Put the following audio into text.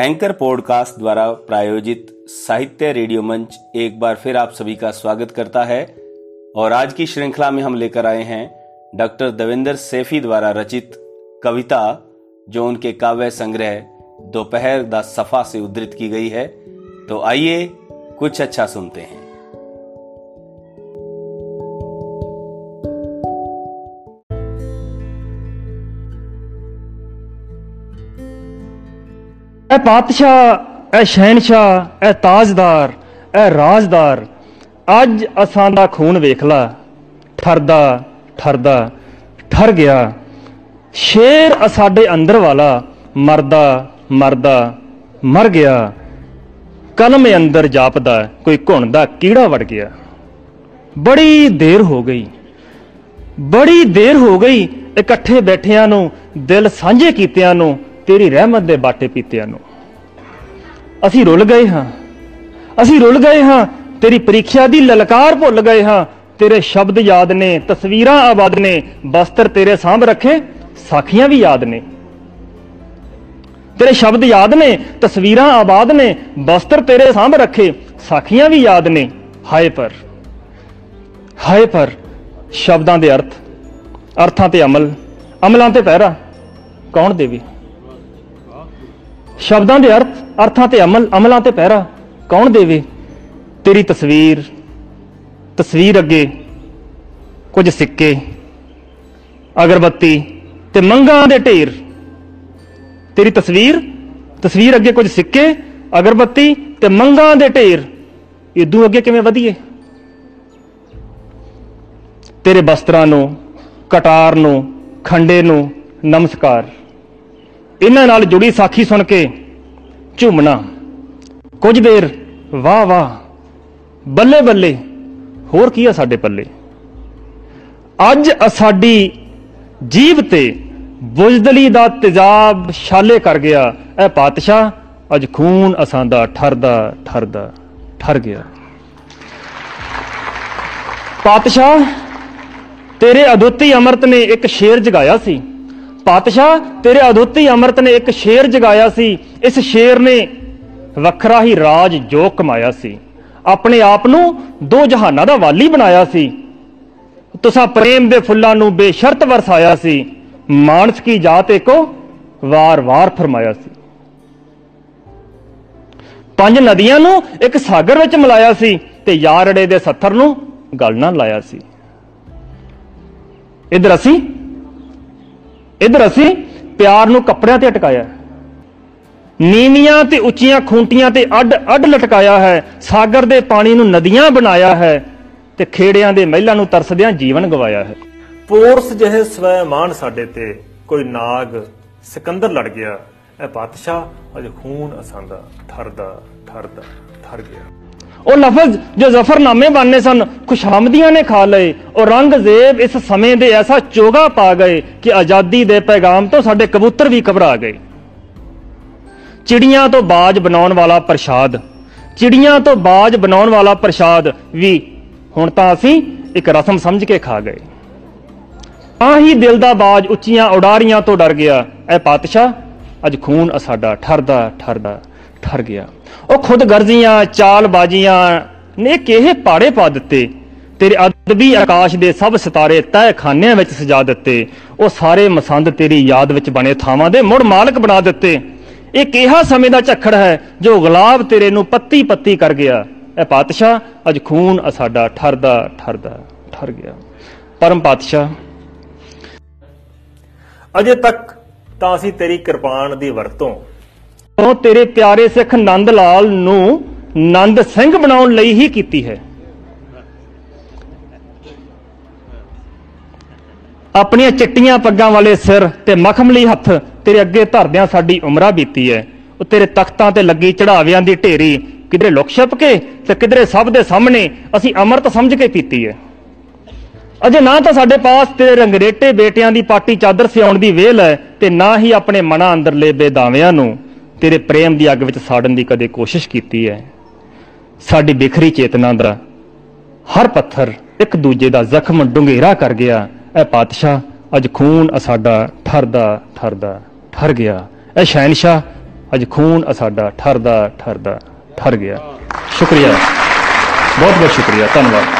Anchor podcast द्वारा प्रायोजित साहित्य रेडियो मंच एक बार फिर आप सभी का स्वागत करता है। और आज की श्रृंखला में हम लेकर आए हैं डॉक्टर देवेंद्र सेफी द्वारा रचित कविता, जो उनके काव्य संग्रह दोपहर द सफ़ा से उद्धृत की गई है। तो आइए कुछ अच्छा सुनते हैं। ਇਹ ਪਾਤਸ਼ਾਹ ਇਹ ਸ਼ਹਿਨशाह ਇਹ ਤਾਜਦਾਰ ਇਹ ਰਾਜਦਾਰ। ਅੱਜ ਅਸਾਂ ਦਾ ਖੂਨ ਵੇਖ ਲਾ। ਠਰਦਾ ਠਰਦਾ, ਠਰ ਗਿਆ। ਸ਼ੇਰ ਸਾਡੇ ਅੰਦਰ ਵਾਲਾ ਮਰਦਾ ਮਰਦਾ, ਮਰ ਗਿਆ। ਕਲਮ ਅੰਦਰ ਜਾਪਦਾ, ਕੋਈ ਘੁਣ ਦਾ ਕੀੜਾ ਵੜ ਗਿਆ। ਬੜੀ ਦੇਰ ਹੋ ਗਈ। ਬੜੀ ਦੇਰ ਹੋ ਗਈ ਇਕੱਠੇ ਬੈਠਿਆਂ ਨੂੰ, ਦਿਲ ਸਾਂਝੇ ਕੀਤਿਆਂ ਨੂੰ, ਤੇਰੀ ਰਹਿਮਤ ਦੇ ਬਾਟੇ ਪੀਤਿਆਂ ਨੂੰ। ਅਸੀਂ ਰੁੱਲ ਗਏ ਹਾਂ। ਅਸੀਂ ਰੁੱਲ ਗਏ ਹਾਂ। ਤੇਰੀ ਪ੍ਰੀਖਿਆ ਦੀ ਲਲਕਾਰ ਭੁੱਲ ਗਏ ਹਾਂ। ਤੇਰੇ ਸ਼ਬਦ ਯਾਦ ਨੇ, ਤਸਵੀਰਾਂ ਆਬਾਦ ਨੇ, ਬਸਤਰ ਤੇਰੇ ਸਾਹਮ ਰੱਖੇ, ਸਾਖੀਆਂ ਵੀ ਯਾਦ ਨੇ। ਤੇਰੇ ਸ਼ਬਦ ਯਾਦ ਨੇ, ਤਸਵੀਰਾਂ ਆਬਾਦ ਨੇ, ਬਸਤਰ ਤੇਰੇ ਸਾਹਮ ਰੱਖੇ, ਸਾਖੀਆਂ ਵੀ ਯਾਦ ਨੇ। ਹਾਏ ਪਰ ਹਾਏ ਪਰ, ਸ਼ਬਦਾਂ ਦੇ ਅਰਥ, ਅਰਥਾਂ ਤੇ ਅਮਲ, ਅਮਲਾਂ ਤੇ ਪਹਿਰਾ, ਕੌਣ ਦੇਵੇ? ਸ਼ਬਦਾਂ ਦੇ ਅਰਥ ਅਰਥਾਂ ਤੇ ਅਮਲ, ਅਮਲਾਂ ਤੇ ਪਹਿਰਾ ਕੌਣ ਦੇਵੇ? ਤੇਰੀ ਤਸਵੀਰ ਤਸਵੀਰ ਅੱਗੇ ਕੁਝ ਸਿੱਕੇ, ਅਗਰਬੱਤੀ ਤੇ ਮੰਗਾਂ ਦੇ ਢੇਰ। ਤੇਰੀ ਤਸਵੀਰ ਤਸਵੀਰ ਅੱਗੇ ਕੁਝ ਸਿੱਕੇ, ਅਗਰਬੱਤੀ ਤੇ ਮੰਗਾਂ ਦੇ ਢੇਰ। ਇਦੋਂ ਅੱਗੇ ਕਿਵੇਂ ਵਧੀਏ? ਤੇਰੇ ਬਸਤਰਾਂ ਨੂੰ, ਕਟਾਰ ਨੂੰ, ਖੰਡੇ ਨੂੰ ਨਮਸਕਾਰ। ਇਹਨਾਂ ਨਾਲ ਜੁੜੀ ਸਾਖੀ ਸੁਣ ਕੇ ਝੂਮਣਾ। ਕੁਝ ਦੇਰ ਵਾਹ ਵਾਹ, ਬੱਲੇ ਬੱਲੇ, ਹੋਰ ਕੀ ਆ ਸਾਡੇ ਪੱਲੇ? ਅੱਜ ਸਾਡੀ ਜੀਵ ਤੇ ਬੁਜ਼ਦਲੀ ਦਾ ਤੇਜ਼ਾਬ ਛਾਲੇ ਕਰ ਗਿਆ। ਇਹ ਪਾਤਸ਼ਾਹ, ਅੱਜ ਖੂਨ ਅਸਾਂ ਦਾ ਠਰਦਾ ਠਰਦਾ, ਠਰ ਗਿਆ। ਪਾਤਸ਼ਾਹ, ਤੇਰੇ ਅਦੁੱਤੀ ਅੰਮ੍ਰਿਤ ਨੇ ਇੱਕ ਸ਼ੇਰ ਜਗਾਇਆ ਸੀ। ਪਾਤਸ਼ਾਹ, ਤੇਰੇ ਅਦੁੱਤੀ ਅੰਮ੍ਰਿਤ ਨੇ ਇੱਕ ਸ਼ੇਰ ਜਗਾਇਆ ਸੀ। ਇਸ ਸ਼ੇਰ ਨੇ ਵੱਖਰਾ ਹੀ ਰਾਜ ਜੋ ਕਮਾਇਆ ਸੀ। ਆਪਣੇ ਆਪ ਨੂੰ ਦੋ ਜਹਾਨਾਂ ਦਾ ਵਾਲੀ ਬਣਾਇਆ ਸੀ। ਤੁਸਾਂ ਪ੍ਰੇਮ ਦੇ ਫੁੱਲਾਂ ਨੂੰ ਬੇਸ਼ਰਤ ਵਰਸਾਇਆ ਸੀ। ਮਾਨਸ ਕੀ ਜਾਤ ਏਕੋ ਵਾਰ-ਵਾਰ ਫਰਮਾਇਆ ਸੀ। ਪੰਜ ਨਦੀਆਂ ਨੂੰ ਇੱਕ ਸਾਗਰ ਵਿੱਚ ਮਿਲਾਇਆ ਸੀ ਤੇ ਯਾਰੜੇ ਦੇ ਸੱਥਰ ਨੂੰ ਗਲ ਨਾਲ ਲਾਇਆ ਸੀ। ਇਧਰ ਅਸੀਂ ਇਧਰ ਅਸੀਂ ਪਿਆਰ ਨੂੰ ਕੱਪੜਿਆਂ ਤੇ ਅਟਕਾਇਆ ਨੀਵੀਆਂ ਤੇ ਉੱਚੀਆਂ ਖੂੰਟੀਆਂ ਤੇ ਅੱਡ ਅੱਡ ਲਟਕਾਇਆ ਹੈ। ਸਾਗਰ ਦੇ ਪਾਣੀ ਨੂੰ ਨਦੀਆਂ ਬਣਾਇਆ ਹੈ ਤੇ ਖੇੜਿਆਂ ਦੇ ਮਹਿਲਾਂ ਨੂੰ ਤਰਸਦਿਆਂ ਜੀਵਨ ਗਵਾਇਆ ਹੈ। ਪੋਰਸ ਜਿਹੇ ਸਵੈ ਮਾਨ ਸਾਡੇ ਤੇ ਕੋਈ ਨਾਗ ਸਿਕੰਦਰ ਲੜ ਗਿਆ। ਇਹ ਪਾਤਸ਼ਾਹ ਅਜ ਖੂਨ ਅਸਾਂਦਾ ਠਰਦਾ ਠਰਦਾ ਠਰ ਗਿਆ। ਉਹ ਲਫ਼ਜ਼ ਜੋ ਜ਼ਫਰਨਾਮੇ ਬਣਨੇ ਸਨ ਖੁਸ਼ਾਮਦੀਆਂ ਨੇ ਖਾ ਲਏ। ਉਹ ਰੰਗ ਜ਼ੇਬ ਇਸ ਸਮੇਂ ਦੇ ਐਸਾ ਚੋਗਾ ਪਾ ਗਏ ਕਿ ਆਜ਼ਾਦੀ ਦੇ ਪੈਗਾਮ ਤੋਂ ਸਾਡੇ ਕਬੂਤਰ ਵੀ ਘਬਰਾ ਗਏ। ਚਿੜੀਆਂ ਤੋਂ ਬਾਜ ਬਣਾਉਣ ਵਾਲਾ ਪ੍ਰਸ਼ਾਦ, ਚਿੜੀਆਂ ਤੋਂ ਬਾਜ ਬਣਾਉਣ ਵਾਲਾ ਪ੍ਰਸ਼ਾਦ ਵੀ ਹੁਣ ਤਾਂ ਅਸੀਂ ਇੱਕ ਰਸਮ ਸਮਝ ਕੇ ਖਾ ਗਏ। ਤਾਂ ਹੀ ਦਿਲ ਦਾ ਬਾਜ ਉੱਚੀਆਂ ਉਡਾਰੀਆਂ ਤੋਂ ਡਰ ਗਿਆ। ਐ ਪਾਤਸ਼ਾਹ, ਅੱਜ ਖੂਨ ਸਾਡਾ ਠਰਦਾ ਠਰਦਾ, ਠਰ ਗਿਆ। ਉਹ ਖੁਦ ਗਰਜ਼ੀਆਂ ਚਾਲ ਬਾਜੀਆਂ ਨੇ ਕਿਹੇ ਪਾੜੇ ਪਾ ਦਿੱਤੇ। ਤੇਰੇ ਅਦਬੀ ਆਕਾਸ਼ ਦੇ ਸਭ ਸਿਤਾਰੇ ਤਹਿ ਖਾਨਿਆਂ ਵਿੱਚ ਸਜਾ ਦਿੱਤੇ। ਉਹ ਸਾਰੇ ਮਸੰਦ ਤੇਰੀ ਯਾਦ ਵਿੱਚ ਬਣੇ ਥਾਵਾਂ ਦੇ ਮੁੜ ਮਾਲਕ ਬਣਾ ਦਿੱਤੇ। ਇਹ ਕਿਹਾ ਸਮੇਂ ਦਾ ਝੱਖੜ ਹੈ, ਜੋ ਗੁਲਾਬ ਤੇਰੇ ਨੂੰ ਪੱਤੀ ਪੱਤੀ ਕਰ ਗਿਆ। ਇਹ ਪਾਤਸ਼ਾਹ, ਅੱਜ ਖੂਨ ਸਾਡਾ ਠਰਦਾ ਠਰਦਾ, ਠਰ ਗਿਆ। ਪਰਮ ਪਾਤਸ਼ਾਹ। ਅਜੇ ਤੱਕ ਤਾਂ ਅਸੀਂ ਤੇਰੀ ਕਿਰਪਾਨ ਦੀ ਵਰਤੋਂ ਉਹ ਤੇਰੇ ਪਿਆਰੇ ਸਿੱਖ ਨੰਦ ਲਾਲ ਨੂੰ ਨੰਦ ਸਿੰਘ ਬਣਾਉਣ ਲਈ ਹੀ ਕੀਤੀ ਹੈ। ਆਪਣੀਆਂ ਚਿੱਟੀਆਂ ਪੱਗਾਂ ਵਾਲੇ ਸਿਰ ਤੇ ਮਖਮਲੀ ਹੱਥ ਤੇਰੇ ਅੱਗੇ ਧਰਦਿਆਂ ਸਾਡੀ ਉਮਰਾਂ ਬੀਤੀ ਹੈ। ਉਹ ਤੇਰੇ ਤਖਤਾਂ ਤੇ ਲੱਗੀ ਚੜਾਵਿਆਂ ਦੀ ਢੇਰੀ ਕਿਧਰੇ ਲੁਕ ਛਿਪ ਕੇ ਤੇ ਕਿਧਰੇ ਸਭ ਦੇ ਸਾਹਮਣੇ ਅਸੀਂ ਅੰਮ੍ਰਿਤ ਸਮਝ ਕੇ ਪੀਤੀ ਹੈ। ਅਜੇ ਨਾ ਤਾਂ ਸਾਡੇ ਪਾਸ ਤੇਰੇ ਰੰਗਰੇਟੇ ਬੇਟਿਆਂ ਦੀ ਪਾਟੀ ਚਾਦਰ ਸਿਆਉਣ ਦੀ ਵੇਲ ਹੈ ਤੇ ਨਾ ਹੀ ਆਪਣੇ ਮਨਾਂ ਅੰਦਰਲੇ ਬੇਦਾਵਿਆਂ ਨੂੰ। ਤੇਰੇ ਪ੍ਰੇਮ ਦੀ ਅੱਗ ਵਿੱਚ ਸਾੜਨ ਦੀ ਕਦੇ ਕੋਸ਼ਿਸ਼ ਕੀਤੀ ਹੈ। ਸਾਡੀ ਬਿਖਰੀ ਚੇਤਨਾ ਦਾ ਹਰ ਪੱਥਰ ਇੱਕ ਦੂਜੇ ਦਾ ਜ਼ਖਮ ਡੁੰਗੇਰਾ ਕਰ ਗਿਆ। ਇਹ ਪਾਤਸ਼ਾਹ, ਅੱਜ ਖੂਨ ਸਾਡਾ ਠਰਦਾ ਠਰਦਾ, ਠਰ ਗਿਆ। ਇਹ ਸ਼ਹਿਨशाह ਅੱਜ ਖੂਨ ਸਾਡਾ ਠਰਦਾ ਠਰਦਾ, ਠਰ ਗਿਆ। ਸ਼ੁਕਰੀਆ। ਬਹੁਤ ਬਹੁਤ ਸ਼ੁਕਰੀਆ। ਧੰਨਵਾਦ।